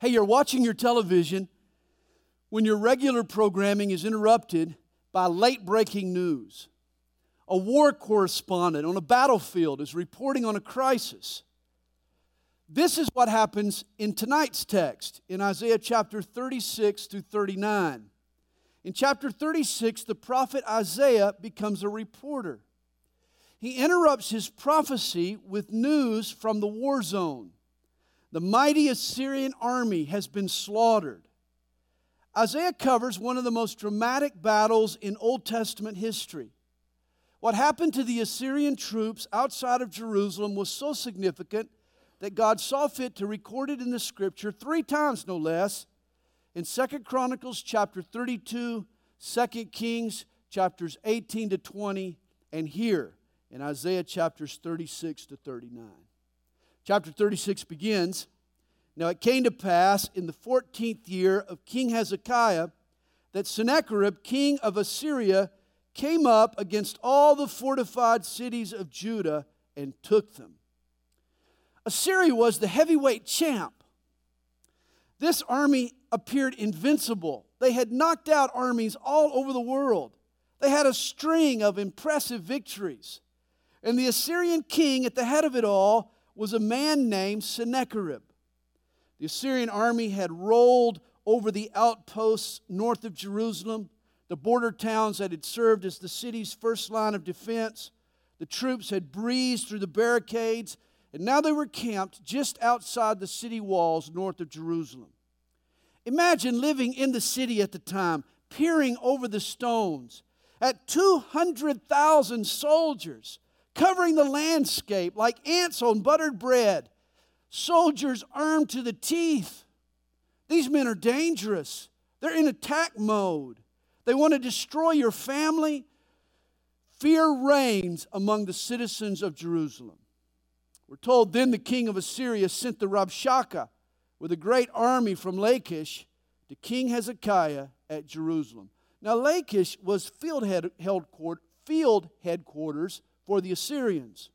Hey, you're watching your television when your regular programming is interrupted by late breaking news. A war correspondent on a battlefield is reporting on a crisis. This is what happens in tonight's text in Isaiah chapter 36 through 39. In chapter 36, the prophet Isaiah becomes a reporter. He interrupts his prophecy with news from the war zone. The mighty Assyrian army has been slaughtered. Isaiah covers one of the most dramatic battles in Old Testament history. What happened to the Assyrian troops outside of Jerusalem was so significant that God saw fit to record it in the scripture three times, no less, in Second Chronicles chapter 32, 2 Kings chapters 18 to 20, and here in Isaiah chapters 36 to 39. Chapter 36 begins Now it came to pass in the 14th year of King Hezekiah that Sennacherib, king of Assyria, came up against all the fortified cities of Judah and took them. Assyria was the heavyweight champ. This army appeared invincible. They had knocked out armies all over the world. They had a string of impressive victories. And the Assyrian king at the head of it all was a man named Sennacherib. The Assyrian army had rolled over the outposts north of Jerusalem, the border towns that had served as the city's first line of defense. The troops had breezed through the barricades and now they were camped just outside the city walls north of Jerusalem. Imagine living in the city at the time, peering over the stones at 200,000 soldiers covering the landscape like ants on buttered bread, soldiers armed to the teeth. These men are dangerous. They're in attack mode. They want to destroy your family. Fear reigns among the citizens of Jerusalem. We're told then the king of Assyria sent the Rabshakeh with a great army from Lachish to King Hezekiah at Jerusalem. Now, Lachish was field, head, held court field headquarters for the Assyrians.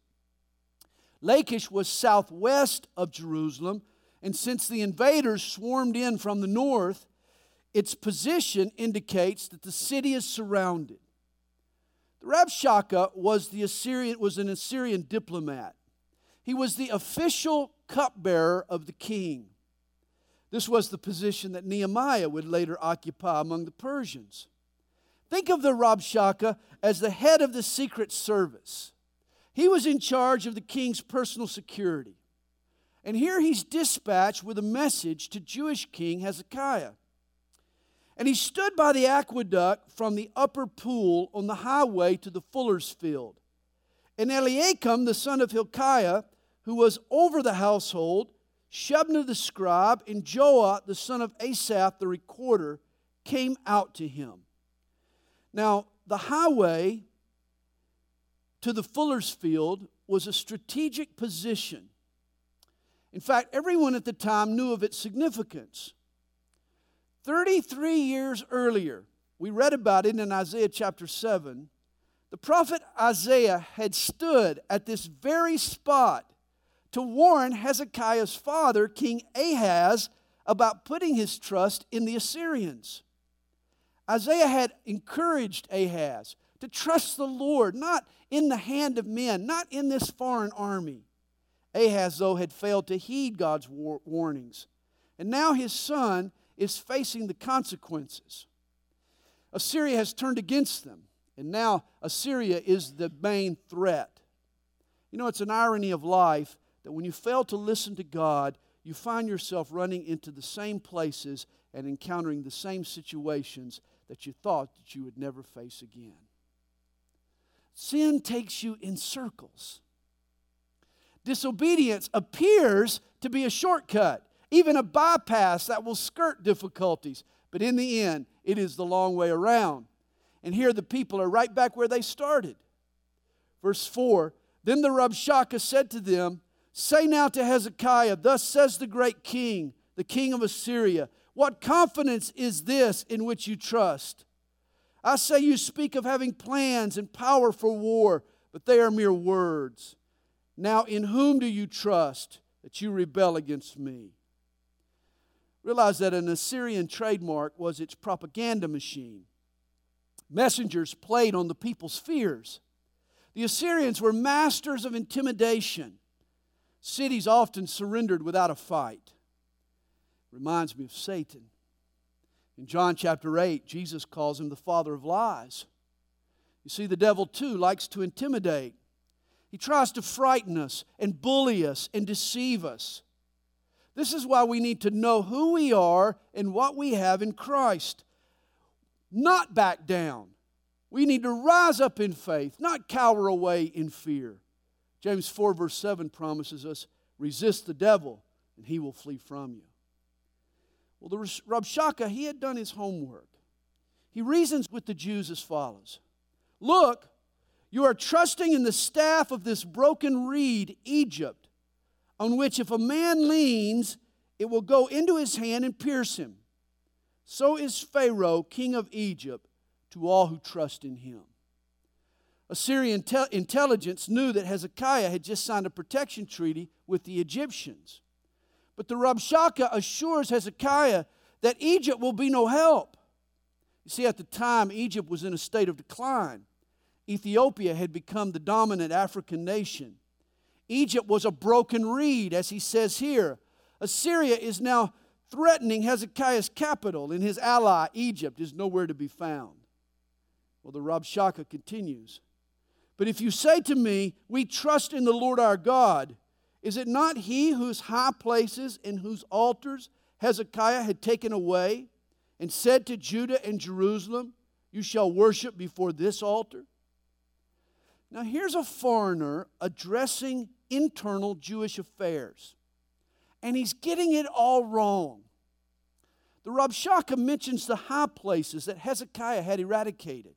Lachish was southwest of Jerusalem, and since the invaders swarmed in from the north, its position indicates that the city is surrounded. The Rabshakeh was, the Assyrian, was an Assyrian diplomat. He was the official cupbearer of the king. This was the position that Nehemiah would later occupy among the Persians. Think of the Rabshakeh as the head of the secret service. He was in charge of the king's personal security. And here he's dispatched with a message to Jewish King Hezekiah. And he stood by the aqueduct from the upper pool on the highway to the fuller's field. And Eliakim, the son of Hilkiah, who was over the household, Shebna the scribe, and Joah the son of Asaph the recorder came out to him. Now, the highway to the fuller's field was a strategic position. In fact, everyone at the time knew of its significance. 33 years earlier, we read about it in Isaiah chapter 7. The prophet Isaiah had stood at this very spot to warn Hezekiah's father, King Ahaz, about putting his trust in the Assyrians. Isaiah had encouraged Ahaz to trust the Lord, not in the hand of men, not in this foreign army. Ahaz, though, had failed to heed God's war- warnings. And now his son is facing the consequences. Assyria has turned against them, and now Assyria is the main threat. You know, it's an irony of life that when you fail to listen to God, you find yourself running into the same places and encountering the same situations that you thought that you would never face again. Sin takes you in circles. Disobedience appears to be a shortcut, even a bypass that will skirt difficulties, but in the end, it is the long way around. And here the people are right back where they started. Verse 4 Then the Rabshakeh said to them, Say now to Hezekiah, Thus says the great king, the king of Assyria, What confidence is this in which you trust? I say you speak of having plans and power for war, but they are mere words. Now, in whom do you trust that you rebel against me? Realize that an Assyrian trademark was its propaganda machine. Messengers played on the people's fears. The Assyrians were masters of intimidation. Cities often surrendered without a fight. Reminds me of Satan. In John chapter 8, Jesus calls him the father of lies. You see, the devil too likes to intimidate. He tries to frighten us and bully us and deceive us. This is why we need to know who we are and what we have in Christ. Not back down. We need to rise up in faith, not cower away in fear. James 4, verse 7 promises us resist the devil, and he will flee from you. Well, the Rabshakeh, he had done his homework. He reasons with the Jews as follows Look, you are trusting in the staff of this broken reed, Egypt, on which if a man leans, it will go into his hand and pierce him. So is Pharaoh, king of Egypt, to all who trust in him. Assyrian te- intelligence knew that Hezekiah had just signed a protection treaty with the Egyptians. But the Rabshakeh assures Hezekiah that Egypt will be no help. You see, at the time, Egypt was in a state of decline. Ethiopia had become the dominant African nation. Egypt was a broken reed, as he says here. Assyria is now threatening Hezekiah's capital, and his ally, Egypt, is nowhere to be found. Well, the Rabshakeh continues. But if you say to me, We trust in the Lord our God, is it not he whose high places and whose altars Hezekiah had taken away and said to Judah and Jerusalem, You shall worship before this altar? Now, here's a foreigner addressing internal Jewish affairs, and he's getting it all wrong. The Rabshakeh mentions the high places that Hezekiah had eradicated.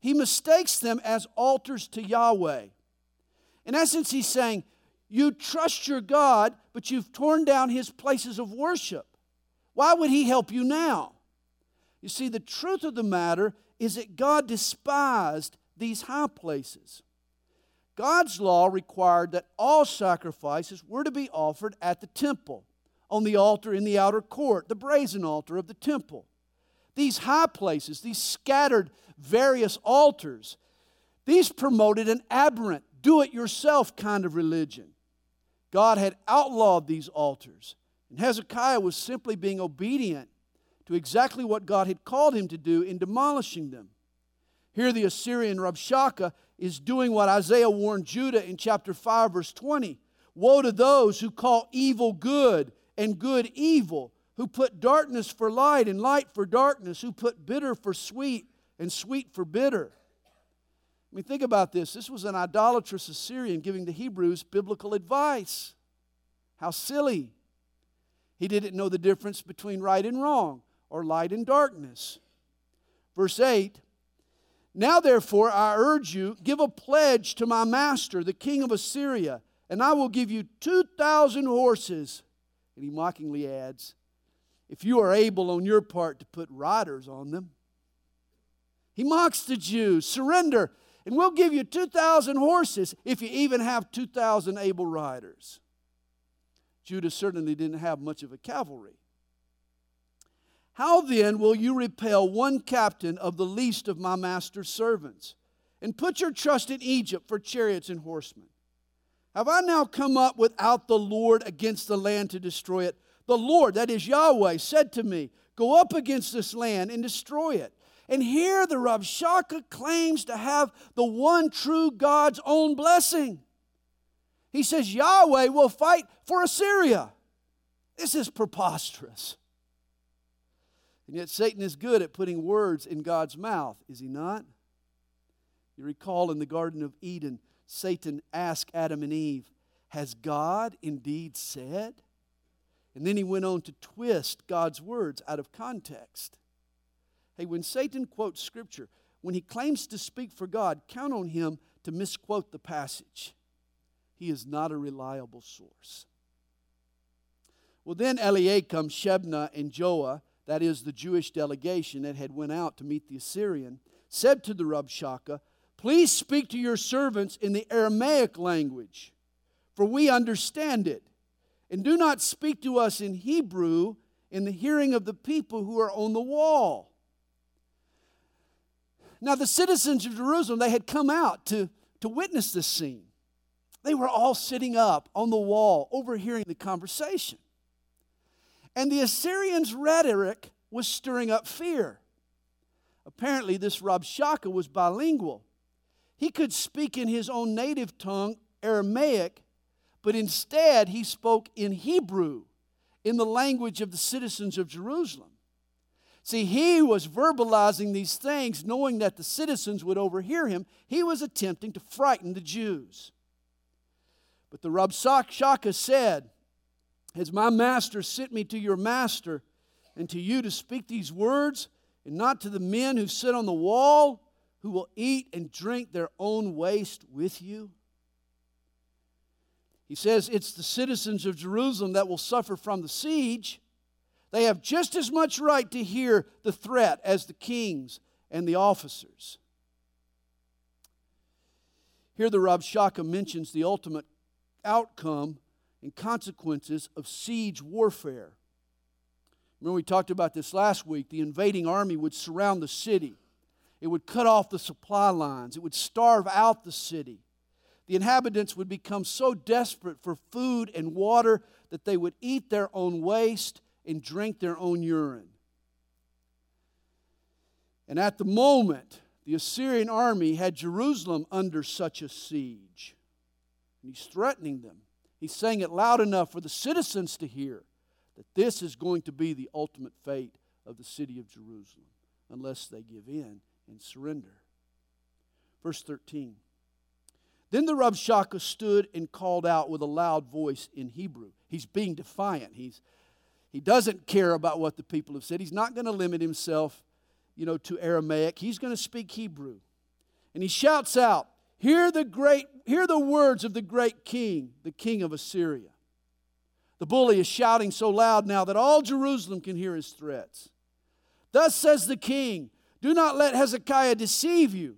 He mistakes them as altars to Yahweh. In essence, he's saying, You trust your God, but you've torn down his places of worship. Why would he help you now? You see, the truth of the matter is that God despised these high places. God's law required that all sacrifices were to be offered at the temple, on the altar in the outer court, the brazen altar of the temple. These high places, these scattered various altars, these promoted an aberrant, do it yourself kind of religion. God had outlawed these altars, and Hezekiah was simply being obedient to exactly what God had called him to do in demolishing them. Here, the Assyrian Rabshakeh is doing what Isaiah warned Judah in chapter 5, verse 20. Woe to those who call evil good and good evil, who put darkness for light and light for darkness, who put bitter for sweet and sweet for bitter. Mean, think about this. This was an idolatrous Assyrian giving the Hebrews biblical advice. How silly. He didn't know the difference between right and wrong or light and darkness. Verse 8 now, therefore, I urge you, give a pledge to my master, the king of Assyria, and I will give you 2,000 horses. And he mockingly adds, If you are able on your part to put riders on them. He mocks the Jews, surrender, and we'll give you 2,000 horses if you even have 2,000 able riders. Judah certainly didn't have much of a cavalry. How then will you repel one captain of the least of my master's servants, and put your trust in Egypt for chariots and horsemen? Have I now come up without the Lord against the land to destroy it? The Lord, that is Yahweh, said to me, Go up against this land and destroy it. And here the Rabshakeh claims to have the one true God's own blessing. He says Yahweh will fight for Assyria. This is preposterous. And yet, Satan is good at putting words in God's mouth, is he not? You recall in the Garden of Eden, Satan asked Adam and Eve, Has God indeed said? And then he went on to twist God's words out of context. Hey, when Satan quotes Scripture, when he claims to speak for God, count on him to misquote the passage. He is not a reliable source. Well, then Eliakim, Shebna, and Joah that is the Jewish delegation that had went out to meet the Assyrian, said to the Rabshakeh, Please speak to your servants in the Aramaic language, for we understand it. And do not speak to us in Hebrew, in the hearing of the people who are on the wall. Now, the citizens of Jerusalem, they had come out to, to witness this scene. They were all sitting up on the wall, overhearing the conversation. And the Assyrians' rhetoric was stirring up fear. Apparently, this Rabshakeh was bilingual. He could speak in his own native tongue, Aramaic, but instead he spoke in Hebrew, in the language of the citizens of Jerusalem. See, he was verbalizing these things knowing that the citizens would overhear him. He was attempting to frighten the Jews. But the Rabshakeh said, Has my master sent me to your master and to you to speak these words, and not to the men who sit on the wall, who will eat and drink their own waste with you? He says, It's the citizens of Jerusalem that will suffer from the siege they have just as much right to hear the threat as the kings and the officers. Here, the Rabshakeh mentions the ultimate outcome and consequences of siege warfare. Remember, we talked about this last week. The invading army would surround the city, it would cut off the supply lines, it would starve out the city. The inhabitants would become so desperate for food and water that they would eat their own waste and drink their own urine. And at the moment, the Assyrian army had Jerusalem under such a siege. And he's threatening them. He's saying it loud enough for the citizens to hear that this is going to be the ultimate fate of the city of Jerusalem unless they give in and surrender. Verse 13. Then the Rabshakeh stood and called out with a loud voice in Hebrew. He's being defiant. He's he doesn't care about what the people have said. He's not going to limit himself, you know, to Aramaic. He's going to speak Hebrew. And he shouts out, "Hear the great hear the words of the great king, the king of Assyria." The bully is shouting so loud now that all Jerusalem can hear his threats. Thus says the king, "Do not let Hezekiah deceive you,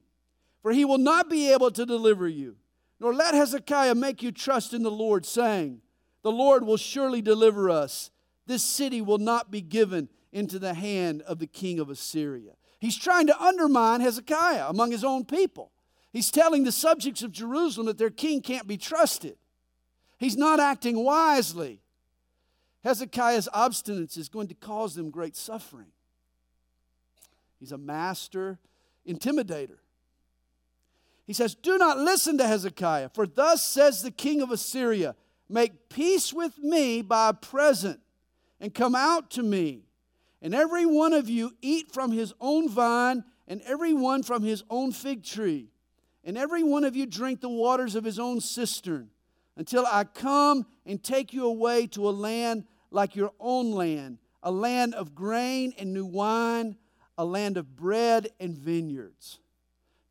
for he will not be able to deliver you. Nor let Hezekiah make you trust in the Lord, saying, The Lord will surely deliver us this city will not be given into the hand of the king of Assyria. He's trying to undermine Hezekiah among his own people. He's telling the subjects of Jerusalem that their king can't be trusted. He's not acting wisely. Hezekiah's obstinance is going to cause them great suffering. He's a master intimidator. He says, Do not listen to Hezekiah, for thus says the king of Assyria Make peace with me by a present and come out to me. And every one of you eat from his own vine, and every one from his own fig tree. And every one of you drink the waters of his own cistern, until I come and take you away to a land like your own land, a land of grain and new wine, a land of bread and vineyards.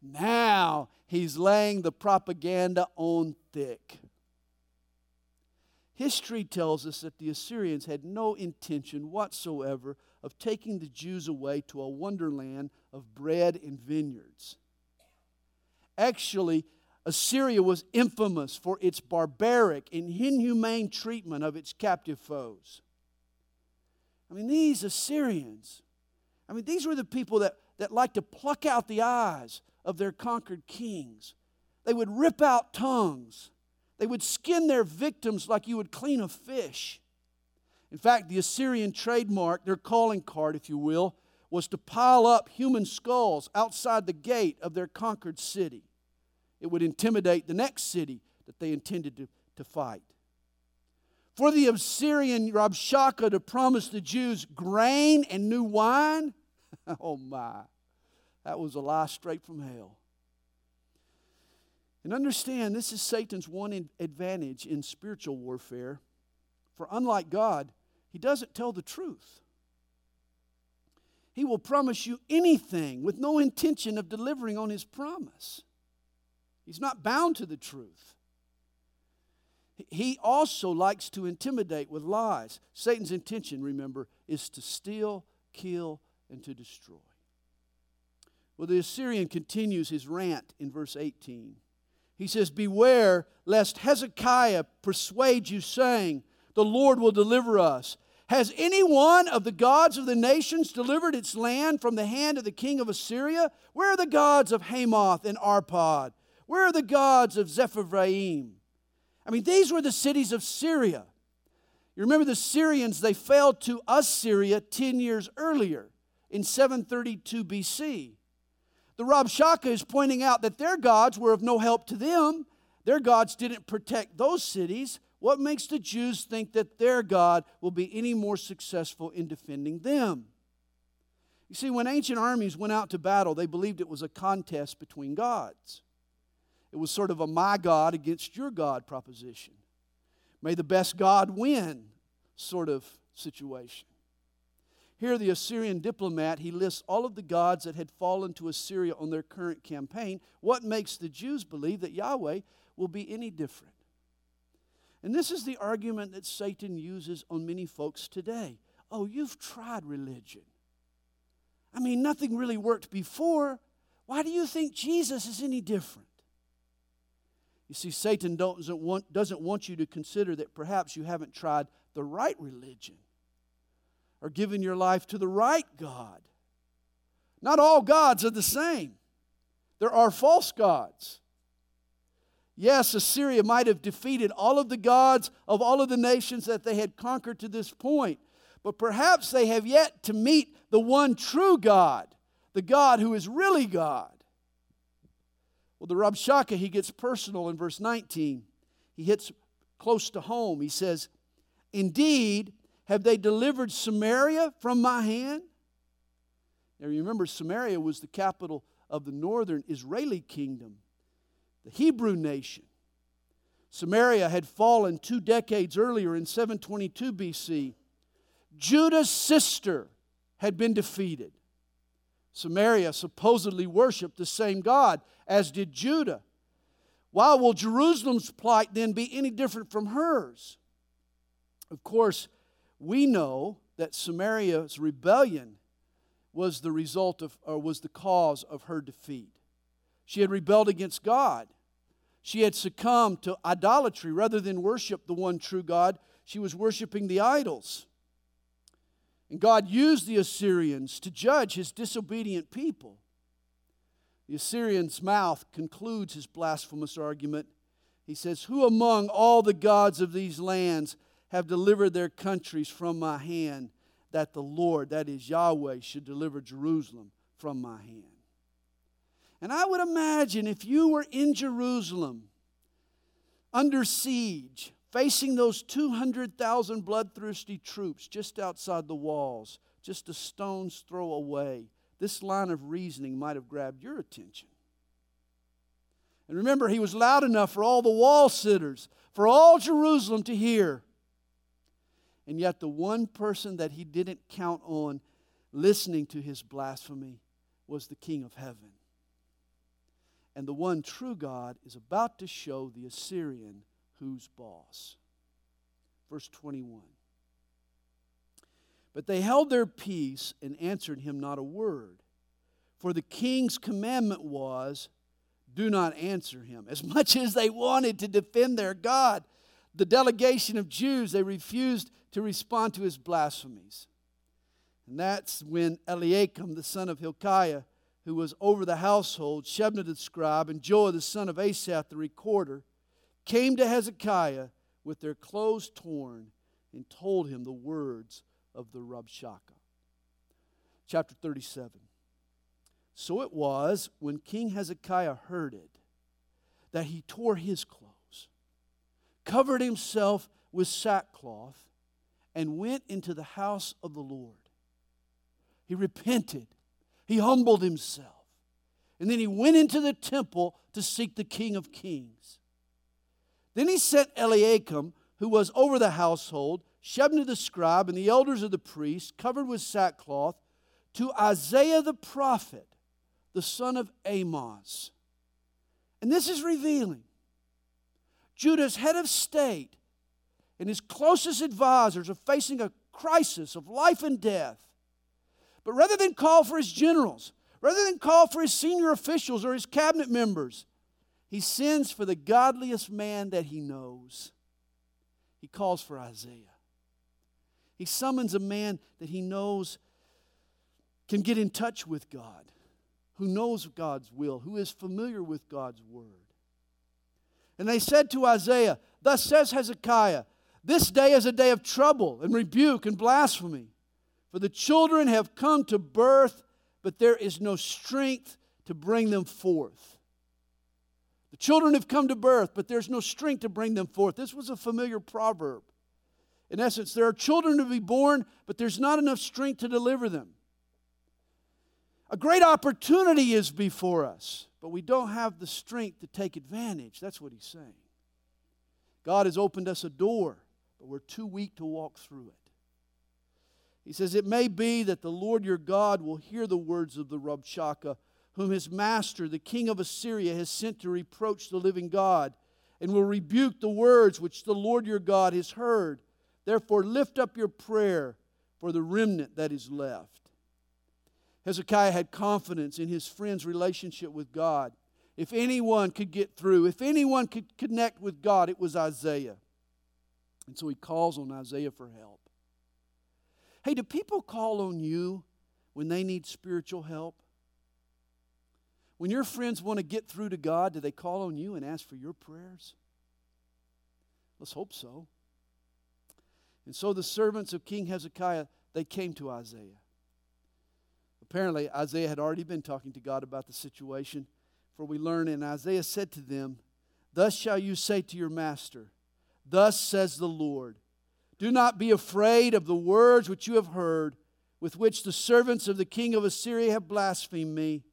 Now he's laying the propaganda on thick. History tells us that the Assyrians had no intention whatsoever of taking the Jews away to a wonderland of bread and vineyards. Actually, Assyria was infamous for its barbaric and inhumane treatment of its captive foes. I mean, these Assyrians, I mean, these were the people that, that liked to pluck out the eyes of their conquered kings. They would rip out tongues. They would skin their victims like you would clean a fish. In fact, the Assyrian trademark, their calling card, if you will, was to pile up human skulls outside the gate of their conquered city. It would intimidate the next city that they intended to, to fight. For the Assyrian Rabshakeh to promise the Jews grain and new wine, oh my, that was a lie straight from hell. And understand this is Satan's one advantage in spiritual warfare. For unlike God, he doesn't tell the truth. He will promise you anything with no intention of delivering on his promise. He's not bound to the truth. He also likes to intimidate with lies. Satan's intention, remember, is to steal, kill, and to destroy. Well, the Assyrian continues his rant in verse 18. He says, Beware lest Hezekiah persuade you, saying, The Lord will deliver us. Has any one of the gods of the nations delivered its land from the hand of the king of Assyria? Where are the gods of Hamath and Arpad? Where are the gods of Sepharvaim? I mean, these were the cities of Syria. You remember the Syrians, they fell to Assyria 10 years earlier in 732 BC. The Rabshakeh is pointing out that their gods were of no help to them. Their gods didn't protect those cities. What makes the Jews think that their God will be any more successful in defending them? You see, when ancient armies went out to battle, they believed it was a contest between gods. It was sort of a my God against your God proposition. May the best God win sort of situation. Here, the Assyrian diplomat, he lists all of the gods that had fallen to Assyria on their current campaign. What makes the Jews believe that Yahweh will be any different? And this is the argument that Satan uses on many folks today. Oh, you've tried religion. I mean, nothing really worked before. Why do you think Jesus is any different? You see, Satan doesn't want, doesn't want you to consider that perhaps you haven't tried the right religion or given your life to the right God. Not all gods are the same, there are false gods. Yes, Assyria might have defeated all of the gods of all of the nations that they had conquered to this point, but perhaps they have yet to meet the one true God, the God who is really God. Well, the Rabshakeh, he gets personal in verse 19. He hits close to home. He says, Indeed, have they delivered Samaria from my hand? Now you remember, Samaria was the capital of the northern Israeli kingdom, the Hebrew nation. Samaria had fallen two decades earlier in 722 BC. Judah's sister had been defeated. Samaria supposedly worshiped the same God as did Judah. Why will Jerusalem's plight then be any different from hers? Of course, we know that Samaria's rebellion was the result of, or was the cause of her defeat. She had rebelled against God. She had succumbed to idolatry rather than worship the one true God. She was worshiping the idols. And God used the Assyrians to judge his disobedient people. The Assyrian's mouth concludes his blasphemous argument. He says, Who among all the gods of these lands have delivered their countries from my hand, that the Lord, that is Yahweh, should deliver Jerusalem from my hand. And I would imagine if you were in Jerusalem under siege, facing those 200,000 bloodthirsty troops just outside the walls, just a stone's throw away, this line of reasoning might have grabbed your attention. And remember, he was loud enough for all the wall sitters, for all Jerusalem to hear. And yet, the one person that he didn't count on listening to his blasphemy was the King of heaven. And the one true God is about to show the Assyrian who's boss. Verse 21. But they held their peace and answered him not a word. For the king's commandment was, do not answer him. As much as they wanted to defend their God, the delegation of Jews, they refused to respond to his blasphemies. And that's when Eliakim, the son of Hilkiah, who was over the household, Shebna the scribe, and Joah the son of Asaph the recorder, came to Hezekiah with their clothes torn and told him the words of the Rabshakeh. Chapter 37. So it was when King Hezekiah heard it that he tore his clothes, covered himself with sackcloth, and went into the house of the Lord. He repented, he humbled himself, and then he went into the temple to seek the King of Kings. Then he sent Eliakim, who was over the household, Shebna the scribe, and the elders of the priests, covered with sackcloth, to Isaiah the prophet, the son of Amoz. And this is revealing. Judah's head of state and his closest advisors are facing a crisis of life and death. But rather than call for his generals, rather than call for his senior officials or his cabinet members, he sends for the godliest man that he knows. He calls for Isaiah. He summons a man that he knows can get in touch with God, who knows God's will, who is familiar with God's word. And they said to Isaiah, Thus says Hezekiah, this day is a day of trouble and rebuke and blasphemy. For the children have come to birth, but there is no strength to bring them forth. The children have come to birth, but there's no strength to bring them forth. This was a familiar proverb. In essence, there are children to be born, but there's not enough strength to deliver them. A great opportunity is before us, but we don't have the strength to take advantage. That's what he's saying. God has opened us a door, but we're too weak to walk through it. He says, It may be that the Lord your God will hear the words of the Rabshakeh, whom his master, the king of Assyria, has sent to reproach the living God, and will rebuke the words which the Lord your God has heard. Therefore, lift up your prayer for the remnant that is left. Hezekiah had confidence in his friend's relationship with God. If anyone could get through, if anyone could connect with God, it was Isaiah. And so he calls on Isaiah for help. Hey, do people call on you when they need spiritual help? When your friends want to get through to God, do they call on you and ask for your prayers? Let's hope so. And so the servants of King Hezekiah, they came to Isaiah. Apparently, Isaiah had already been talking to God about the situation, for we learn in Isaiah said to them, Thus shall you say to your master, Thus says the Lord, Do not be afraid of the words which you have heard, with which the servants of the king of Assyria have blasphemed me.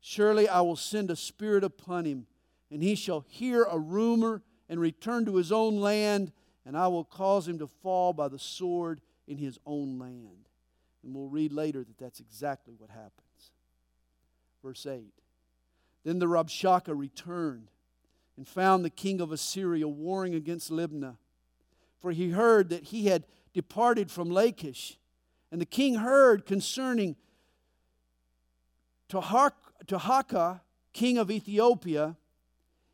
Surely I will send a spirit upon him, and he shall hear a rumor and return to his own land, and I will cause him to fall by the sword in his own land. And we'll read later that that's exactly what happens. Verse 8 Then the Rabshakeh returned and found the king of Assyria warring against Libnah, for he heard that he had departed from Lachish. And the king heard concerning Tirhakah, king of Ethiopia,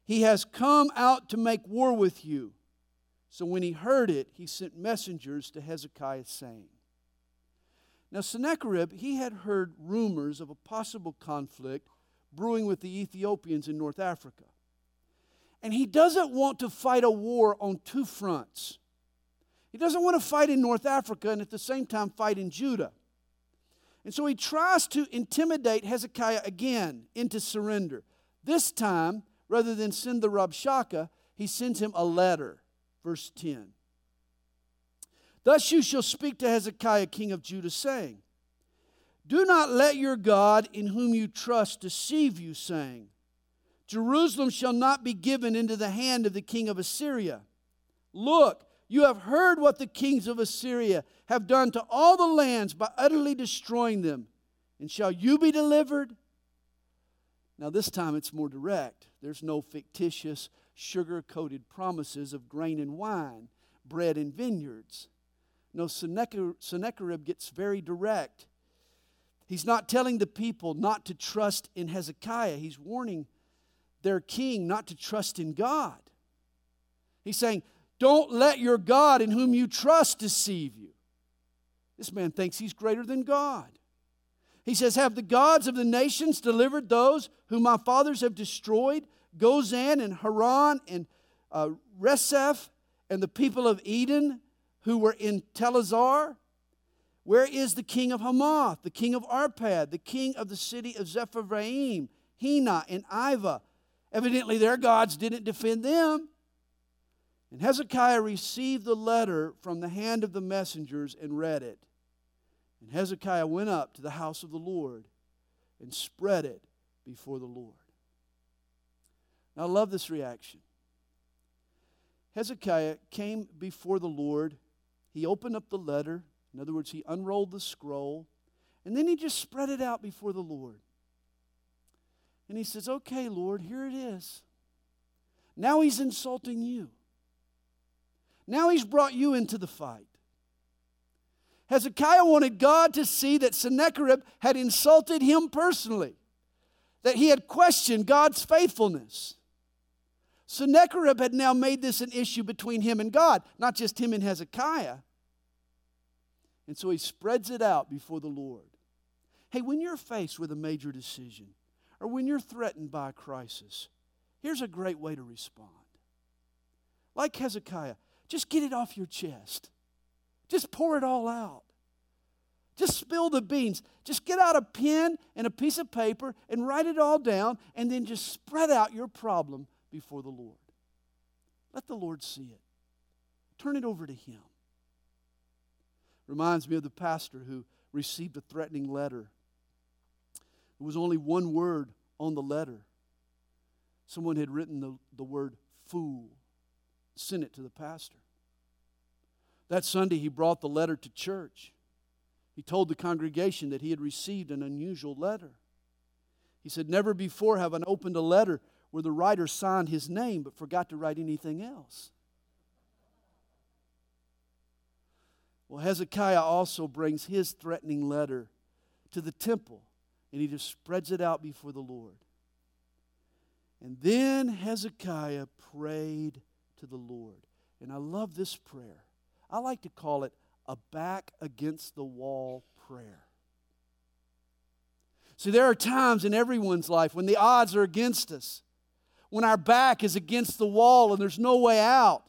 he has come out to make war with you. So when he heard it, he sent messengers to Hezekiah, saying, Now Sennacherib, he had heard rumors of a possible conflict brewing with the Ethiopians in North Africa. And he doesn't want to fight a war on two fronts. He doesn't want to fight in North Africa and at the same time fight in Judah. And so he tries to intimidate Hezekiah again into surrender. This time, rather than send the Rabshakeh, he sends him a letter verse 10. Thus you shall speak to Hezekiah, king of Judah, saying, Do not let your God, in whom you trust, deceive you, saying, Jerusalem shall not be given into the hand of the king of Assyria. Look, you have heard what the kings of Assyria have done to all the lands by utterly destroying them. And shall you be delivered? Now, this time it's more direct. There's no fictitious sugar coated promises of grain and wine, bread and vineyards. No, Sennacherib gets very direct. He's not telling the people not to trust in Hezekiah, he's warning their king not to trust in God. He's saying, Don't let your God in whom you trust deceive you. This man thinks he's greater than God. He says, Have the gods of the nations delivered those whom my fathers have destroyed? Gozan and Haran and uh, Reseph and the people of Eden who were in Telassar? Where is the king of Hamath, the king of Arpad, the king of the city of Sepharvaim, Hena, and Iva? Evidently, their gods didn't defend them. And Hezekiah received the letter from the hand of the messengers and read it. And Hezekiah went up to the house of the Lord and spread it before the Lord. Now, I love this reaction. Hezekiah came before the Lord. He opened up the letter. In other words, he unrolled the scroll. And then he just spread it out before the Lord. And he says, Okay, Lord, here it is. Now he's insulting you. Now he's brought you into the fight. Hezekiah wanted God to see that Sennacherib had insulted him personally, that he had questioned God's faithfulness. Sennacherib had now made this an issue between him and God, not just him and Hezekiah. And so he spreads it out before the Lord. Hey, when you're faced with a major decision or when you're threatened by a crisis, here's a great way to respond. Like Hezekiah, just get it off your chest. Just pour it all out. Just spill the beans. Just get out a pen and a piece of paper and write it all down and then just spread out your problem before the Lord. Let the Lord see it. Turn it over to Him. Reminds me of the pastor who received a threatening letter. There was only one word on the letter. Someone had written the, the word fool, sent it to the pastor. That Sunday, he brought the letter to church. He told the congregation that he had received an unusual letter. He said, Never before have I opened a letter where the writer signed his name but forgot to write anything else. Well, Hezekiah also brings his threatening letter to the temple and he just spreads it out before the Lord. And then Hezekiah prayed to the Lord. And I love this prayer. I like to call it a back against the wall prayer. See, there are times in everyone's life when the odds are against us, when our back is against the wall and there's no way out.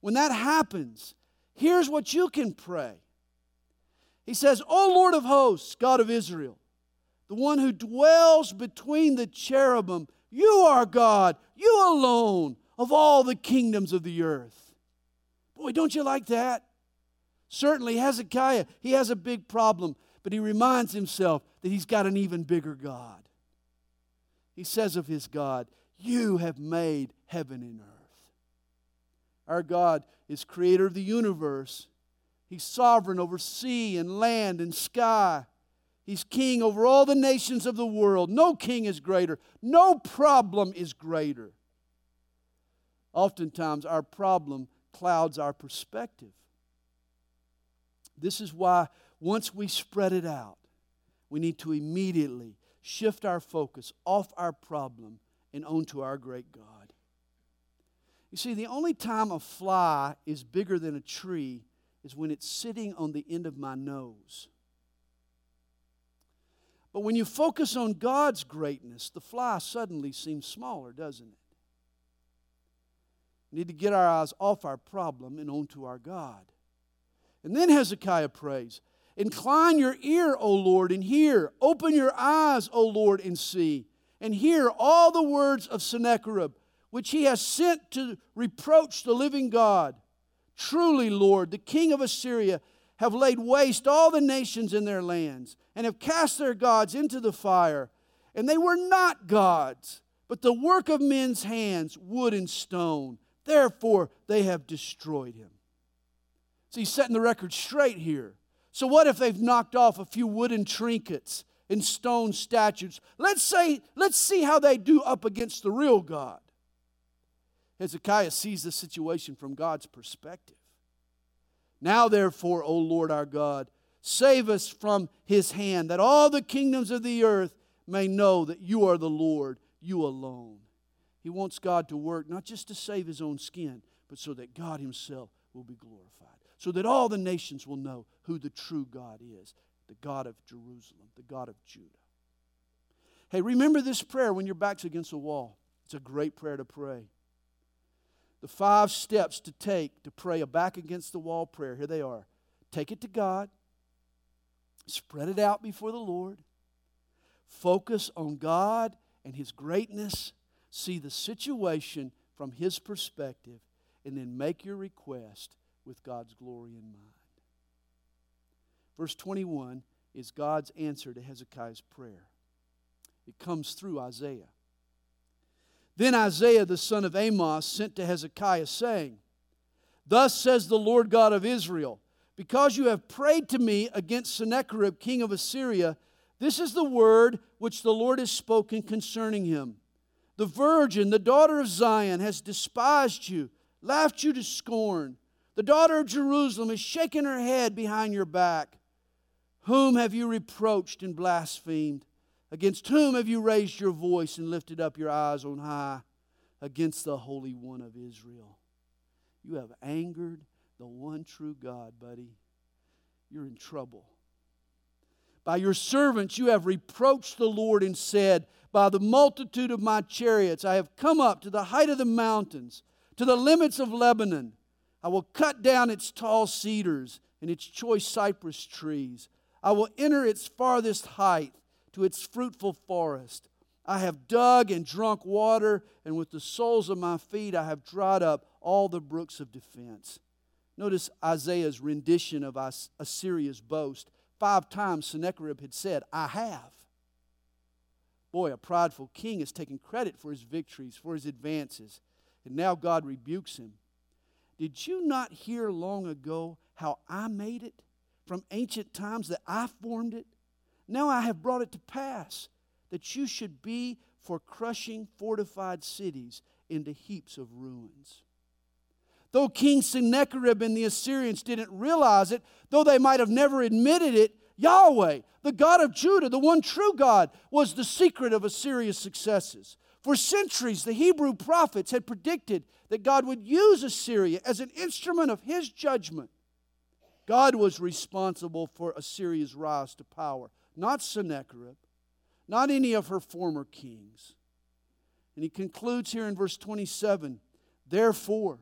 When that happens, here's what you can pray. He says, O Lord of hosts, God of Israel, the one who dwells between the cherubim, you are God, you alone of all the kingdoms of the earth. Boy, don't you like that? Certainly, Hezekiah, he has a big problem, but he reminds himself that he's got an even bigger God. He says of his God, You have made heaven and earth. Our God is creator of the universe. He's sovereign over sea and land and sky. He's king over all the nations of the world. No king is greater. No problem is greater. Oftentimes, our problem clouds our perspective. This is why, once we spread it out, we need to immediately shift our focus off our problem and onto our great God. You see, the only time a fly is bigger than a tree is when it's sitting on the end of my nose. But when you focus on God's greatness, the fly suddenly seems smaller, doesn't it? We need to get our eyes off our problem and onto our God. And then Hezekiah prays Incline your ear, O Lord, and hear. Open your eyes, O Lord, and see. And hear all the words of Sennacherib, which he has sent to reproach the living God. Truly, Lord, the king of Assyria have laid waste all the nations in their lands, and have cast their gods into the fire. And they were not gods, but the work of men's hands, wood and stone. Therefore, they have destroyed him. So he's setting the record straight here. So, what if they've knocked off a few wooden trinkets and stone statues? Let's say, let's see how they do up against the real God. Hezekiah sees the situation from God's perspective. Now, therefore, O Lord our God, save us from his hand, that all the kingdoms of the earth may know that you are the Lord, you alone. He wants God to work not just to save his own skin, but so that God himself will be glorified so that all the nations will know who the true God is the God of Jerusalem, the God of Judah. Hey, remember this prayer when your back's against the wall. It's a great prayer to pray. The five steps to take to pray a back against the wall prayer, here they are. Take it to God, spread it out before the Lord, focus on God and His greatness, see the situation from His perspective, and then make your request with God's glory in mind. Verse 21 is God's answer to Hezekiah's prayer. It comes through Isaiah. Then Isaiah the son of Amoz sent to Hezekiah, saying, Thus says the Lord God of Israel, because you have prayed to me against Sennacherib, king of Assyria, this is the word which the Lord has spoken concerning him. The virgin, the daughter of Zion, has despised you, laughed you to scorn. The daughter of Jerusalem is shaking her head behind your back. Whom have you reproached and blasphemed? Against whom have you raised your voice and lifted up your eyes on high? Against the Holy One of Israel. You have angered the one true God, buddy. you're in trouble. By your servants you have reproached the Lord and said, By the multitude of my chariots I have come up to the height of the mountains, to the limits of Lebanon. I will cut down its tall cedars and its choice cypress trees. I will enter its farthest height to its fruitful forest. I have dug and drunk water, and with the soles of my feet I have dried up all the brooks of defense. Notice Isaiah's rendition of Assyria's boast. Five times Sennacherib had said, I have. Boy, a prideful king is taking credit for his victories, for his advances, and now God rebukes him. Did you not hear long ago how I made it from ancient times, that I formed it? Now I have brought it to pass that you should be for crushing fortified cities into heaps of ruins. Though King Sennacherib and the Assyrians didn't realize it, though they might have never admitted it, Yahweh, the God of Judah, the one true God, was the secret of Assyria's successes. For centuries, the Hebrew prophets had predicted that God would use Assyria as an instrument of his judgment. God was responsible for Assyria's rise to power, not Sennacherib, not any of her former kings. And he concludes here in verse 27 Therefore,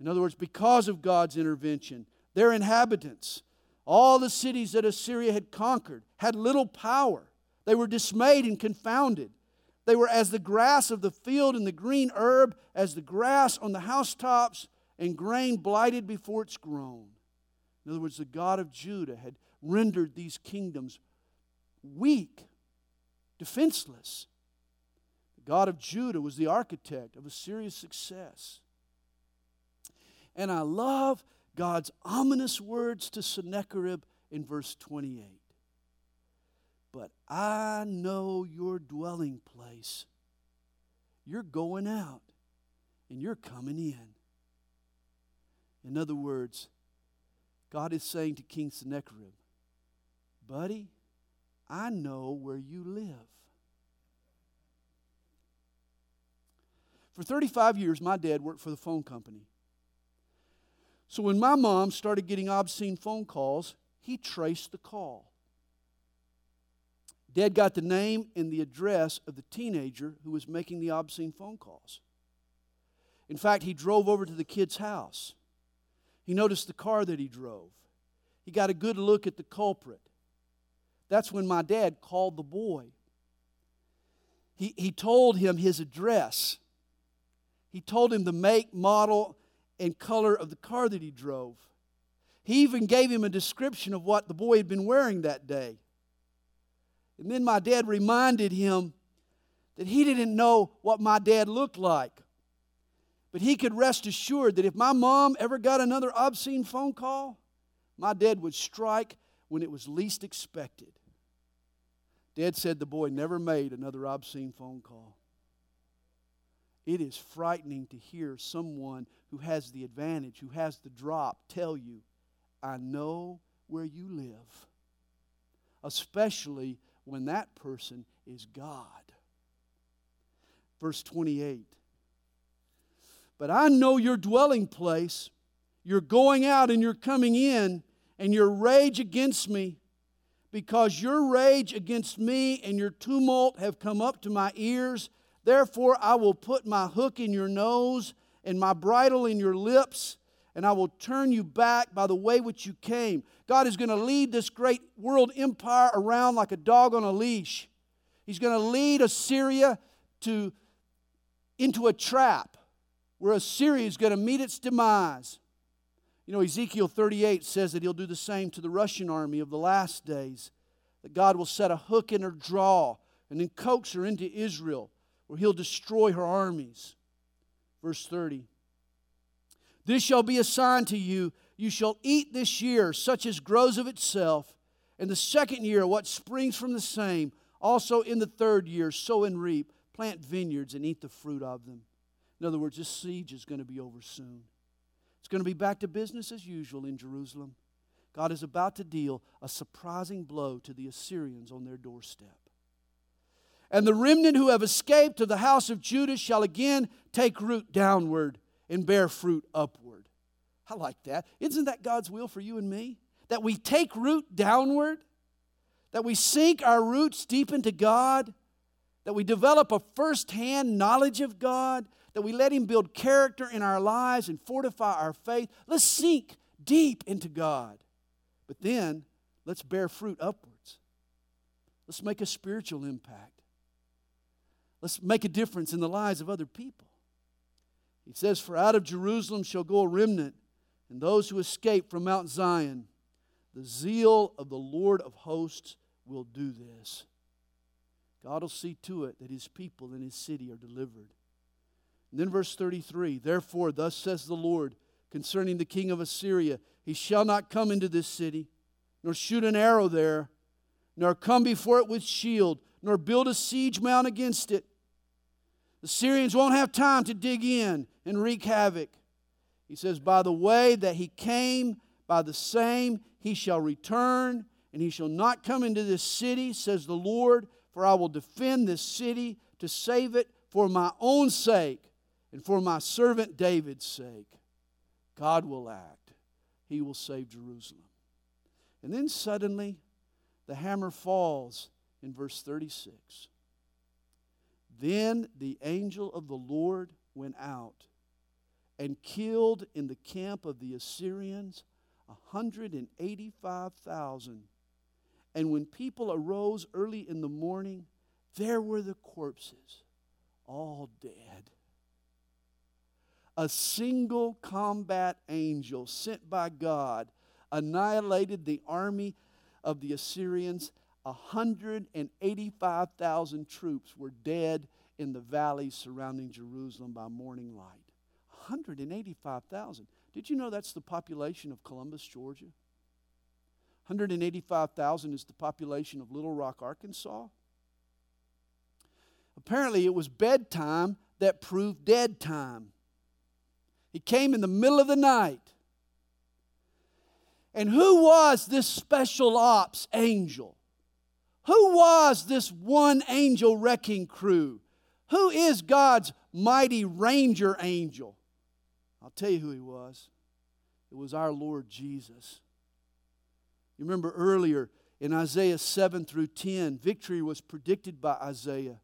in other words, because of God's intervention, their inhabitants, all the cities that Assyria had conquered, had little power. They were dismayed and confounded. They were as the grass of the field and the green herb, as the grass on the housetops, and grain blighted before it's grown. In other words, the God of Judah had rendered these kingdoms weak, defenseless. The God of Judah was the architect of Assyria's success. And I love God's ominous words to Sennacherib in verse 28. But I know your dwelling place. You're going out and you're coming in. In other words, God is saying to King Sennacherib, Buddy, I know where you live. For 35 years, my dad worked for the phone company. So when my mom started getting obscene phone calls, he traced the call. Dad got the name and the address of the teenager who was making the obscene phone calls. In fact, he drove over to the kid's house. He noticed the car that he drove. He got a good look at the culprit. That's when my dad called the boy. He, he told him his address. He told him the make, model, and color of the car that he drove. He even gave him a description of what the boy had been wearing that day. And then my dad reminded him that he didn't know what my dad looked like. But he could rest assured that if my mom ever got another obscene phone call, my dad would strike when it was least expected. Dad said the boy never made another obscene phone call. It is frightening to hear someone who has the advantage, who has the drop, tell you, I know where you live. Especially when that person is God. Verse 28 But I know your dwelling place, you're going out and you're coming in, and your rage against me, because your rage against me and your tumult have come up to my ears Therefore, I will put my hook in your nose and my bridle in your lips, and I will turn you back by the way which you came. God is going to lead this great world empire around like a dog on a leash. He's going to lead Assyria to, into a trap where Assyria is going to meet its demise. You know, Ezekiel 38 says that he'll do the same to the Russian army of the last days, that God will set a hook in her jaw and then coax her into Israel where he'll destroy her armies. Verse 30. This shall be a sign to you. You shall eat this year such as grows of itself, and the second year what springs from the same. Also in the third year, sow and reap, plant vineyards and eat the fruit of them. In other words, this siege is going to be over soon. It's going to be back to business as usual in Jerusalem. God is about to deal a surprising blow to the Assyrians on their doorstep. And the remnant who have escaped to the house of Judah shall again take root downward and bear fruit upward. I like that. Isn't that God's will for you and me? that we take root downward, that we sink our roots deep into God, that we develop a first hand knowledge of God, that we let Him build character in our lives and fortify our faith. Let's sink deep into God. But then, let's bear fruit upwards. Let's make a spiritual impact. Let's make a difference in the lives of other people. He says, For out of Jerusalem shall go a remnant, and those who escape from Mount Zion. The zeal of the Lord of hosts will do this. God will see to it that his people in his city are delivered. And then verse 33 Therefore, thus says the Lord concerning the king of Assyria, he shall not come into this city, nor shoot an arrow there, nor come before it with shield, nor build a siege mount against it. The Assyrians won't have time to dig in and wreak havoc. He says, By the way that he came, by the same he shall return, and he shall not come into this city, says the Lord, for I will defend this city to save it for my own sake and for my servant David's sake. God will act, he will save Jerusalem. And then suddenly, the hammer falls in verse 36. Then the angel of the Lord went out and killed in the camp of the Assyrians 185,000. And when people arose early in the morning, there were the corpses, all dead. A single combat angel sent by God annihilated the army of the Assyrians. 185,000 troops were dead in the valleys surrounding Jerusalem by morning light. 185,000. Did you know that's the population of Columbus, Georgia? 185,000 is the population of Little Rock, Arkansas. Apparently, it was bedtime that proved dead time. He came in the middle of the night. And who was this special ops angel? Who was this one angel wrecking crew? Who is God's mighty ranger angel? I'll tell you who he was. It was our Lord Jesus. You remember earlier in Isaiah 7 through 10, victory was predicted by Isaiah.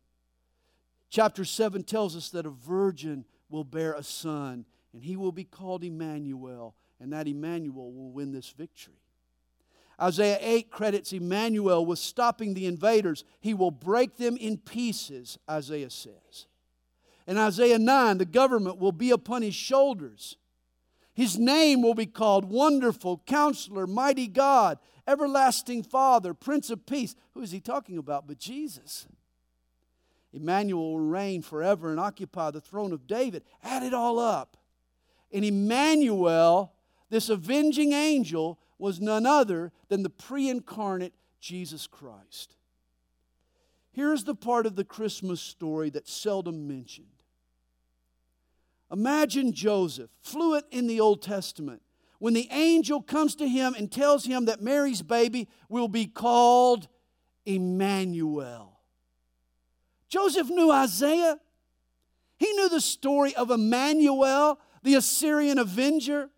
Chapter 7 tells us that a virgin will bear a son, and he will be called Emmanuel, and that Emmanuel will win this victory. Isaiah 8 credits Emmanuel with stopping the invaders. He will break them in pieces, Isaiah says. In Isaiah 9, the government will be upon his shoulders. His name will be called Wonderful, Counselor, Mighty God, Everlasting Father, Prince of Peace. Who is he talking about but Jesus? Emmanuel will reign forever and occupy the throne of David. Add it all up. And Emmanuel, this avenging angel, was none other than the pre incarnate Jesus Christ. Here's the part of the Christmas story that's seldom mentioned. Imagine Joseph, fluent in the Old Testament, when the angel comes to him and tells him that Mary's baby will be called Emmanuel. Joseph knew Isaiah. He knew the story of Emmanuel, the Assyrian avenger.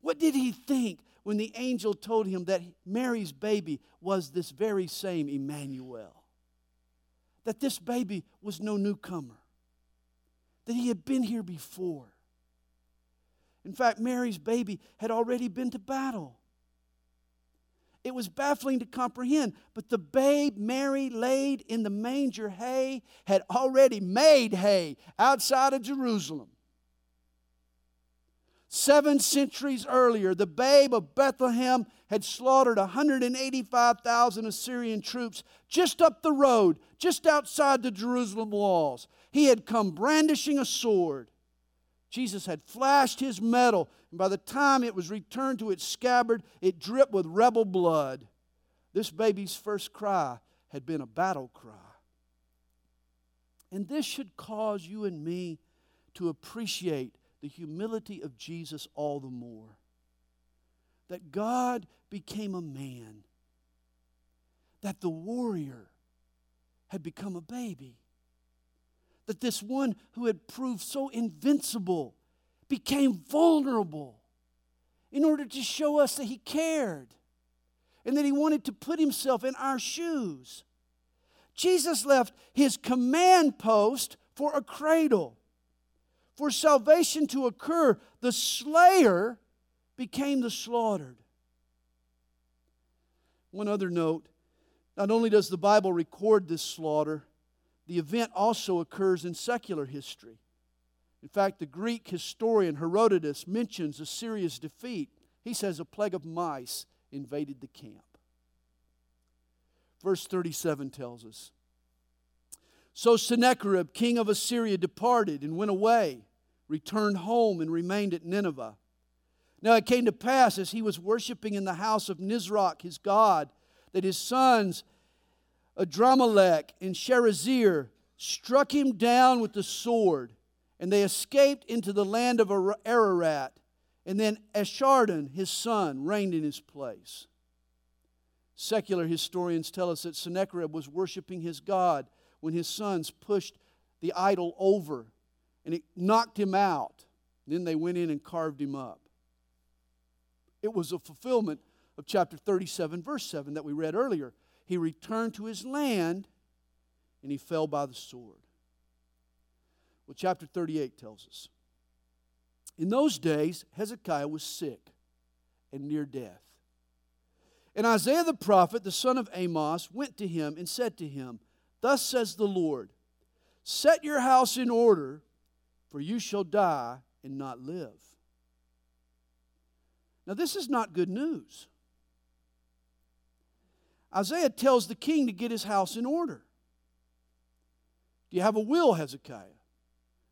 What did he think when the angel told him that Mary's baby was this very same Emmanuel? That this baby was no newcomer that he had been here before. In fact, Mary's baby had already been to battle. It was baffling to comprehend, but the babe Mary laid in the manger hay had already made hay outside of Jerusalem. Seven centuries earlier, the babe of Bethlehem had slaughtered 185,000 Assyrian troops just up the road, just outside the Jerusalem walls. He had come brandishing a sword. Jesus had flashed his metal, and by the time it was returned to its scabbard, it dripped with rebel blood. This baby's first cry had been a battle cry. And this should cause you and me to appreciate the humility of Jesus all the more. That God became a man, that the warrior had become a baby, that this one who had proved so invincible became vulnerable in order to show us that he cared and that he wanted to put himself in our shoes. Jesus left his command post for a cradle. For salvation to occur, the slayer became the slaughtered. One other note not only does the Bible record this slaughter, the event also occurs in secular history. In fact, the Greek historian Herodotus mentions Assyria's defeat. He says a plague of mice invaded the camp. Verse 37 tells us So Sennacherib, king of Assyria, departed and went away, returned home, and remained at Nineveh. Now it came to pass as he was worshiping in the house of Nisroch, his god, that his sons Adramelech and Sharezer struck him down with the sword, and they escaped into the land of Ararat. And then Esarhaddon, his son, reigned in his place. Secular historians tell us that Sennacherib was worshiping his God when his sons pushed the idol over and it knocked him out. Then they went in and carved him up. It was a fulfillment of chapter 37, verse 7 that we read earlier. He returned to his land and he fell by the sword. Well, chapter 38 tells us. In those days, Hezekiah was sick and near death. And Isaiah the prophet, the son of Amoz, went to him and said to him, Thus says the Lord, Set your house in order, for you shall die and not live. Now, this is not good news. Isaiah tells the king to get his house in order. Do you have a will, Hezekiah?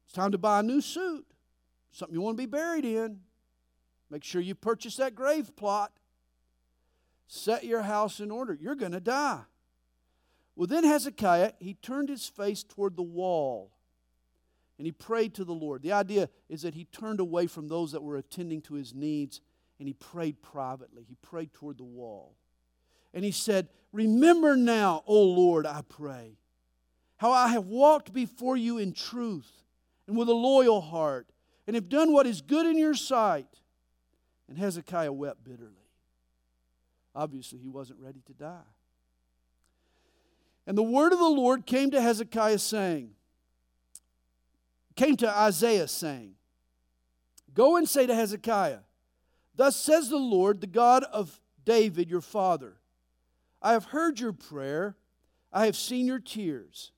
It's time to buy a new suit, something you want to be buried in. Make sure you purchase that grave plot. Set your house in order. You're going to die. Well, then Hezekiah, he turned his face toward the wall and he prayed to the Lord. The idea is that he turned away from those that were attending to his needs and he prayed privately. He prayed toward the wall. And he said, Remember now, O Lord, I pray, how I have walked before you in truth and with a loyal heart, and have done what is good in your sight. And Hezekiah wept bitterly. Obviously, he wasn't ready to die. And the word of the Lord came to Hezekiah saying, came to Isaiah saying, Go and say to Hezekiah, Thus says the Lord, the God of David, your father I have heard your prayer, I have seen your tears.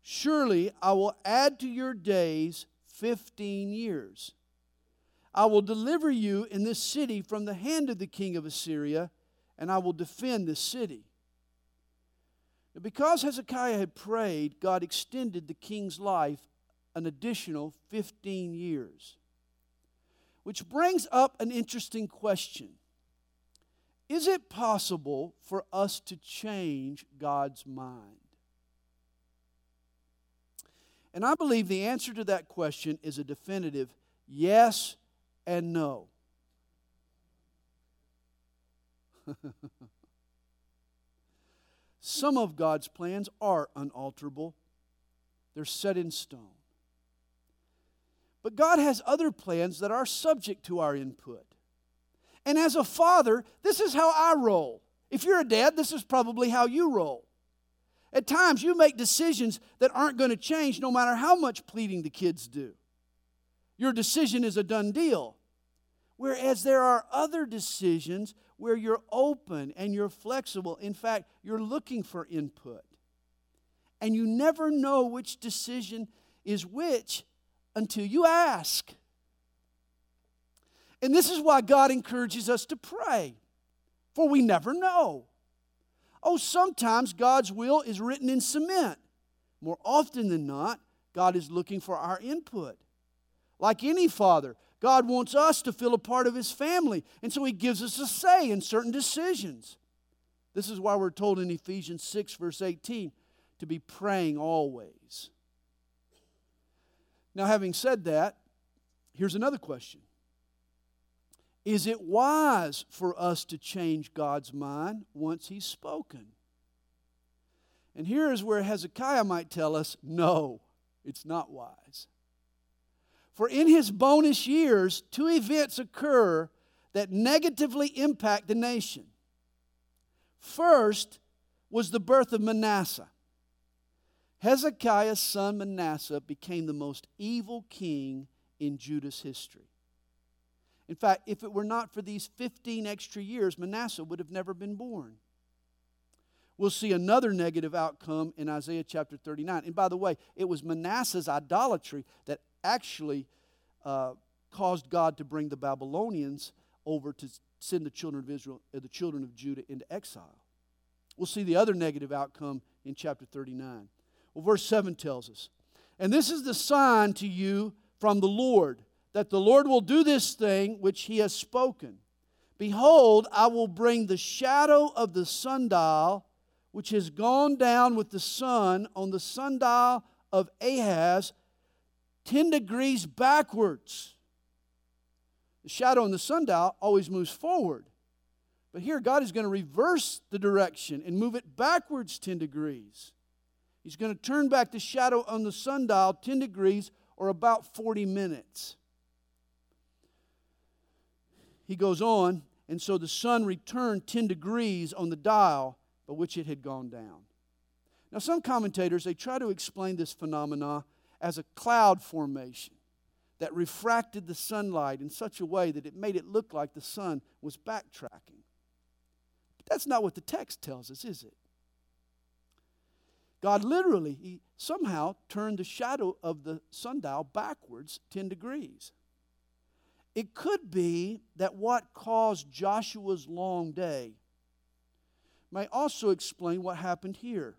Surely I will add to your days 15 years. I will deliver you in this city from the hand of the king of Assyria, and I will defend this city. Because Hezekiah had prayed, God extended the king's life an additional 15 years. Which brings up an interesting question Is it possible for us to change God's mind? And I believe the answer to that question is a definitive yes and no. Some of God's plans are unalterable, they're set in stone. But God has other plans that are subject to our input. And as a father, this is how I roll. If you're a dad, this is probably how you roll. At times, you make decisions that aren't going to change no matter how much pleading the kids do. Your decision is a done deal. Whereas there are other decisions where you're open and you're flexible. In fact, you're looking for input. And you never know which decision is which until you ask. And this is why God encourages us to pray, for we never know. Oh, sometimes God's will is written in cement. More often than not, God is looking for our input. Like any father, God wants us to feel a part of His family, and so He gives us a say in certain decisions. This is why we're told in Ephesians 6, verse 18, to be praying always. Now, having said that, here's another question Is it wise for us to change God's mind once He's spoken? And here is where Hezekiah might tell us no, it's not wise. For in his bonus years, two events occur that negatively impact the nation. First was the birth of Manasseh. Hezekiah's son Manasseh became the most evil king in Judah's history. In fact, if it were not for these 15 extra years, Manasseh would have never been born. We'll see another negative outcome in Isaiah chapter 39. And by the way, it was Manasseh's idolatry that actually uh, caused God to bring the Babylonians over to send the children of Israel, uh, the children of Judah into exile. We'll see the other negative outcome in chapter 39. Well, verse 7 tells us, And this is the sign to you from the Lord, that the Lord will do this thing which he has spoken. Behold, I will bring the shadow of the sundial, which has gone down with the sun on the sundial of Ahaz, 10 degrees backwards. The shadow on the sundial always moves forward. But here, God is going to reverse the direction and move it backwards 10 degrees. He's going to turn back the shadow on the sundial 10 degrees or about 40 minutes. He goes on, and so the sun returned 10 degrees on the dial by which it had gone down. Now, some commentators, they try to explain this phenomena as a cloud formation that refracted the sunlight in such a way that it made it look like the sun was backtracking. But that's not what the text tells us, is it? God literally, he somehow turned the shadow of the sundial backwards 10 degrees. It could be that what caused Joshua's long day may also explain what happened here.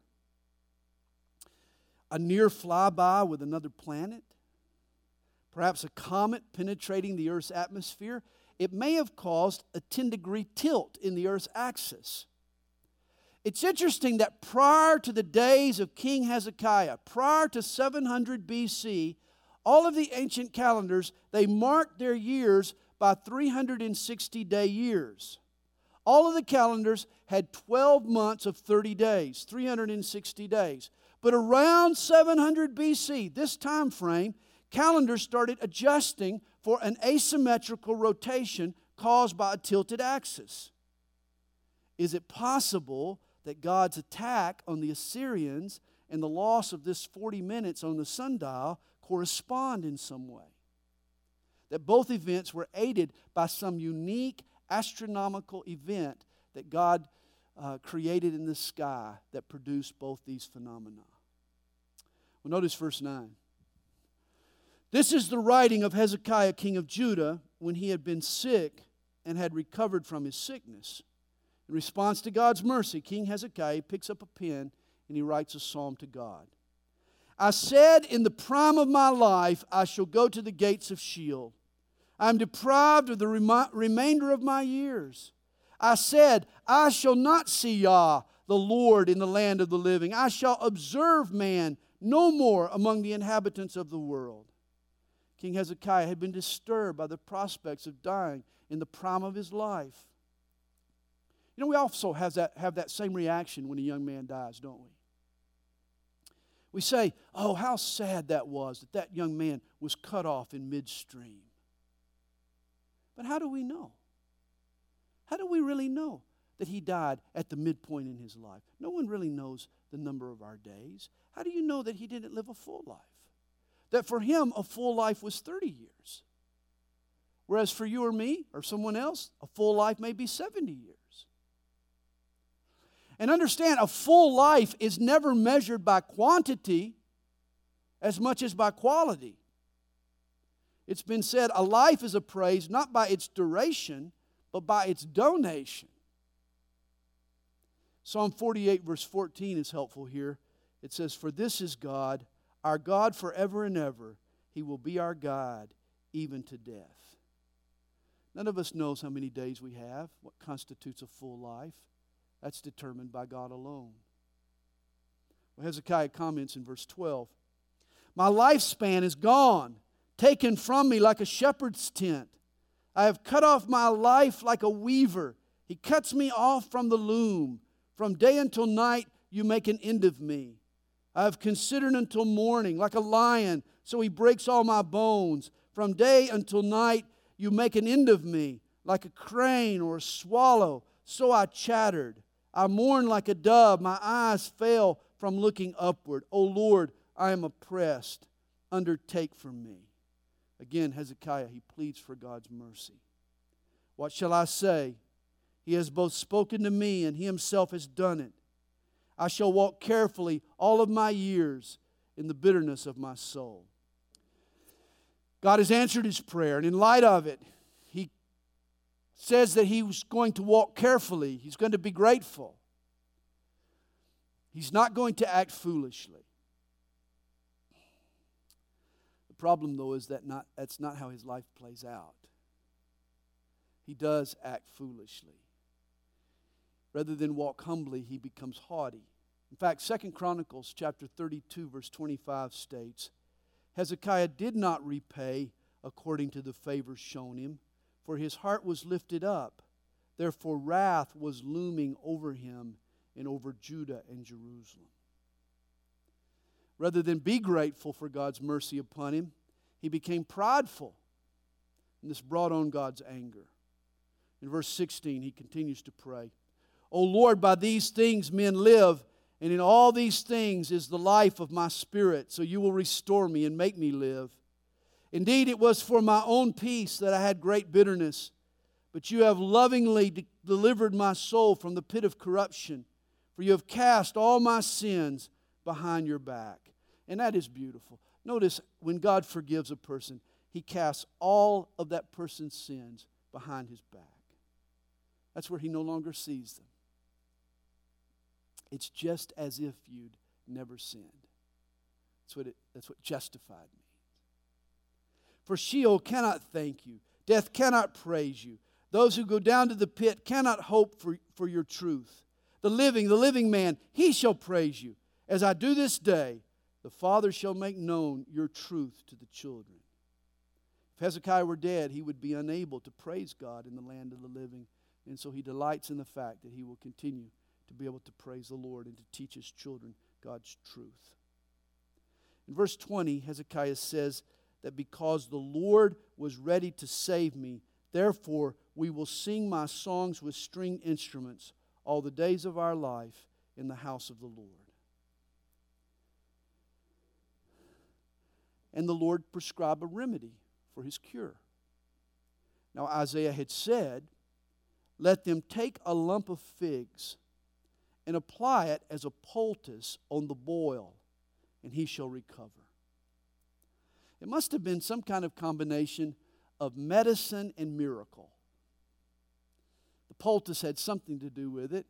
A near flyby with another planet, perhaps a comet penetrating the Earth's atmosphere, it may have caused a 10 degree tilt in the Earth's axis. It's interesting that prior to the days of King Hezekiah, prior to 700 BC, all of the ancient calendars, they marked their years by 360 day years. All of the calendars had 12 months of 30 days, 360 days. But around 700 BC, this time frame, calendars started adjusting for an asymmetrical rotation caused by a tilted axis. Is it possible that God's attack on the Assyrians and the loss of this 40 minutes on the sundial correspond in some way. That both events were aided by some unique astronomical event that God uh, created in the sky that produced both these phenomena. Well, notice verse 9. This is the writing of Hezekiah, king of Judah, when he had been sick and had recovered from his sickness. In response to God's mercy, King Hezekiah picks up a pen and he writes a psalm to God. I said, In the prime of my life, I shall go to the gates of Sheol. I am deprived of the rem- remainder of my years. I said, I shall not see Yah, the Lord, in the land of the living. I shall observe man no more among the inhabitants of the world. King Hezekiah had been disturbed by the prospects of dying in the prime of his life. You know, we also have that, have that same reaction when a young man dies, don't we? We say, oh, how sad that was that that young man was cut off in midstream. But how do we know? How do we really know that he died at the midpoint in his life? No one really knows the number of our days. How do you know that he didn't live a full life? That for him, a full life was 30 years. Whereas for you or me or someone else, a full life may be 70 years. And understand, a full life is never measured by quantity as much as by quality. It's been said a life is appraised not by its duration, but by its donation. Psalm 48, verse 14 is helpful here. It says, For this is God, our God forever and ever. He will be our God even to death. None of us knows how many days we have, what constitutes a full life. That's determined by God alone. Well, Hezekiah comments in verse 12 My lifespan is gone, taken from me like a shepherd's tent. I have cut off my life like a weaver. He cuts me off from the loom. From day until night, you make an end of me. I have considered until morning, like a lion, so he breaks all my bones. From day until night, you make an end of me. like a crane or a swallow, so I chattered. I mourned like a dove. My eyes fell from looking upward. O Lord, I am oppressed. Undertake for me. Again, Hezekiah, he pleads for God's mercy. What shall I say? He has both spoken to me and he himself has done it. I shall walk carefully all of my years in the bitterness of my soul. God has answered his prayer, and in light of it, says that he was going to walk carefully. He's going to be grateful. He's not going to act foolishly. The problem, though, is that not, that's not how his life plays out. He does act foolishly. Rather than walk humbly, he becomes haughty. In fact, Second Chronicles chapter 32 verse 25 states, Hezekiah did not repay according to the favor shown him, for his heart was lifted up. Therefore wrath was looming over him and over Judah and Jerusalem. Rather than be grateful for God's mercy upon him, he became prideful. And this brought on God's anger. In verse 16, he continues to pray, O Lord, by these things men live, and in all these things is the life of my spirit. So you will restore me and make me live. Indeed, it was for my own peace that I had great bitterness, but you have lovingly de- delivered my soul from the pit of corruption for you have cast all my sins behind your back. And that is beautiful. Notice when God forgives a person, he casts all of that person's sins behind his back. That's where he no longer sees them. It's just as if you'd never sinned. That's what, it, that's what justified means. For Sheol cannot thank you, death cannot praise you. Those who go down to the pit cannot hope for, for your truth the living, the living man, he shall praise you. As I do this day, the Father shall make known your truth to the children. If Hezekiah were dead, he would be unable to praise God in the land of the living. And so he delights in the fact that he will continue to be able to praise the Lord and to teach his children God's truth. In verse 20, Hezekiah says that because the Lord was ready to save me, therefore we will sing my songs with stringed instruments all the days of our life in the house of the Lord. And the Lord prescribed a remedy for his cure. Now, Isaiah had said, Let them take a lump of figs and apply it as a poultice on the boil, and he shall recover. It must have been some kind of combination of medicine and miracle. The poultice had something to do with it.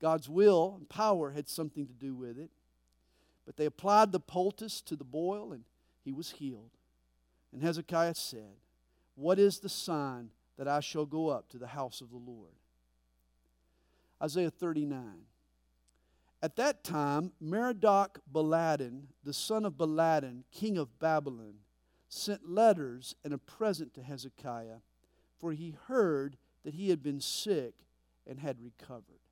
God's will and power had something to do with it. But they applied the poultice to the boil, and he was healed. And Hezekiah said, What is the sign that I shall go up to the house of the Lord? Isaiah 39. At that time, Merodach Baladan, the son of Baladan, king of Babylon, sent letters and a present to Hezekiah, for he heard that he had been sick and had recovered.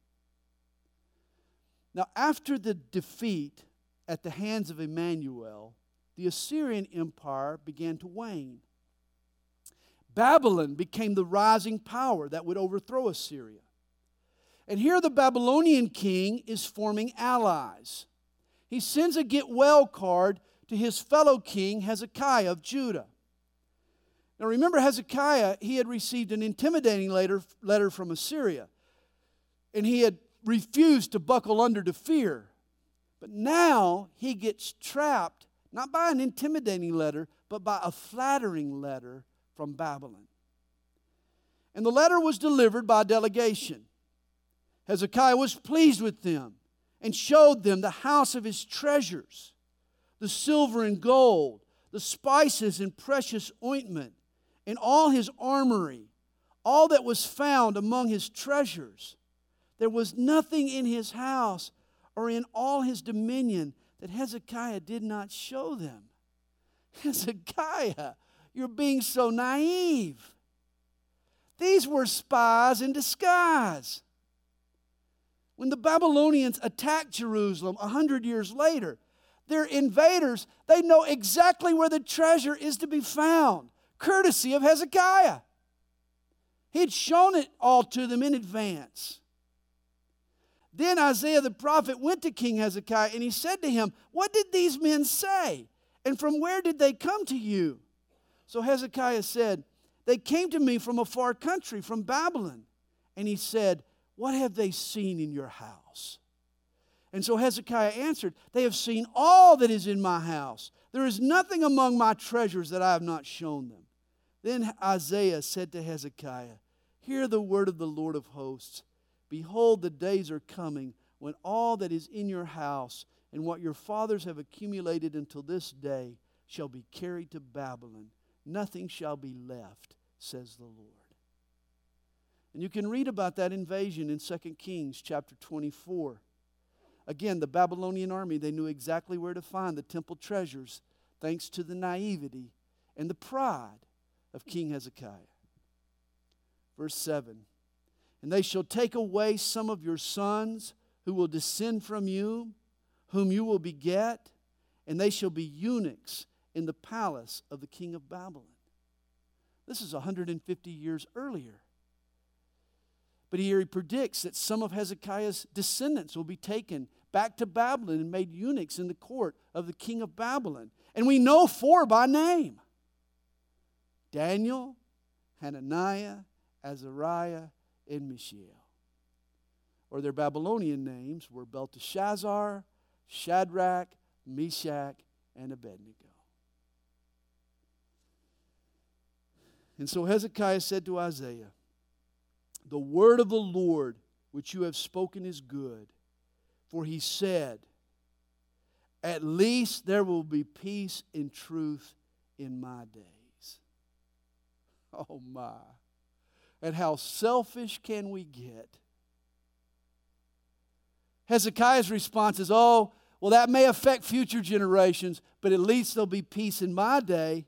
Now, after the defeat at the hands of Emmanuel, the Assyrian Empire began to wane. Babylon became the rising power that would overthrow Assyria. And here the Babylonian king is forming allies. He sends a get well card to his fellow king Hezekiah of Judah. Now remember, Hezekiah, he had received an intimidating letter, letter from Assyria, and he had refused to buckle under to fear. But now he gets trapped, not by an intimidating letter, but by a flattering letter from Babylon. And the letter was delivered by a delegation. Hezekiah was pleased with them and showed them the house of his treasures, the silver and gold, the spices and precious ointment and all his armory, all that was found among his treasures. There was nothing in his house or in all his dominion that Hezekiah did not show them. Hezekiah, you're being so naive. These were spies in disguise. When the Babylonians attacked Jerusalem a hundred years later, they're invaders. They know exactly where the treasure is to be found courtesy of Hezekiah. He'd shown it all to them in advance. Then Isaiah the prophet went to King Hezekiah and he said to him, What did these men say? And from where did they come to you? So Hezekiah said, They came to me from a far country, from Babylon. And he said, What have they seen in your house? And so Hezekiah answered, They have seen all that is in my house. There is nothing among my treasures that I have not shown them. Then Isaiah said to Hezekiah, Hear the word of the Lord of hosts. Behold, the days are coming when all that is in your house and what your fathers have accumulated until this day shall be carried to Babylon. Nothing shall be left, says the Lord. And you can read about that invasion in 2 Kings chapter 24. Again, the Babylonian army, they knew exactly where to find the temple treasures thanks to the naivety and the pride of King Hezekiah. Verse 7 and they shall take away some of your sons who will descend from you, whom you will beget, and they shall be eunuchs in the palace of the king of Babylon. This is 150 years earlier. But here he predicts that some of Hezekiah's descendants will be taken back to Babylon and made eunuchs in the court of the king of Babylon. And we know four by name Daniel, Hananiah, Azariah, and Mishael. Or their Babylonian names were Belteshazzar, Shadrach, Meshach, and Abednego. And so Hezekiah said to Isaiah, The word of the Lord which you have spoken is good. For he said, At least there will be peace and truth in my days. Oh my. And how selfish can we get? Hezekiah's response is, Oh, well, that may affect future generations, but at least there'll be peace in my day.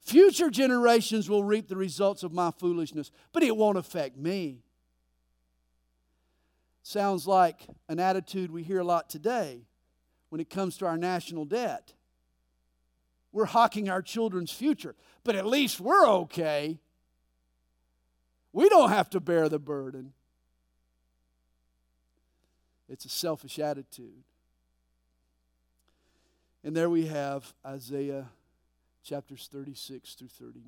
Future generations will reap the results of my foolishness, but it won't affect me. Sounds like an attitude we hear a lot today when it comes to our national debt. We're hawking our children's future, but at least we're okay. We don't have to bear the burden. It's a selfish attitude. And there we have Isaiah chapters 36 through 39.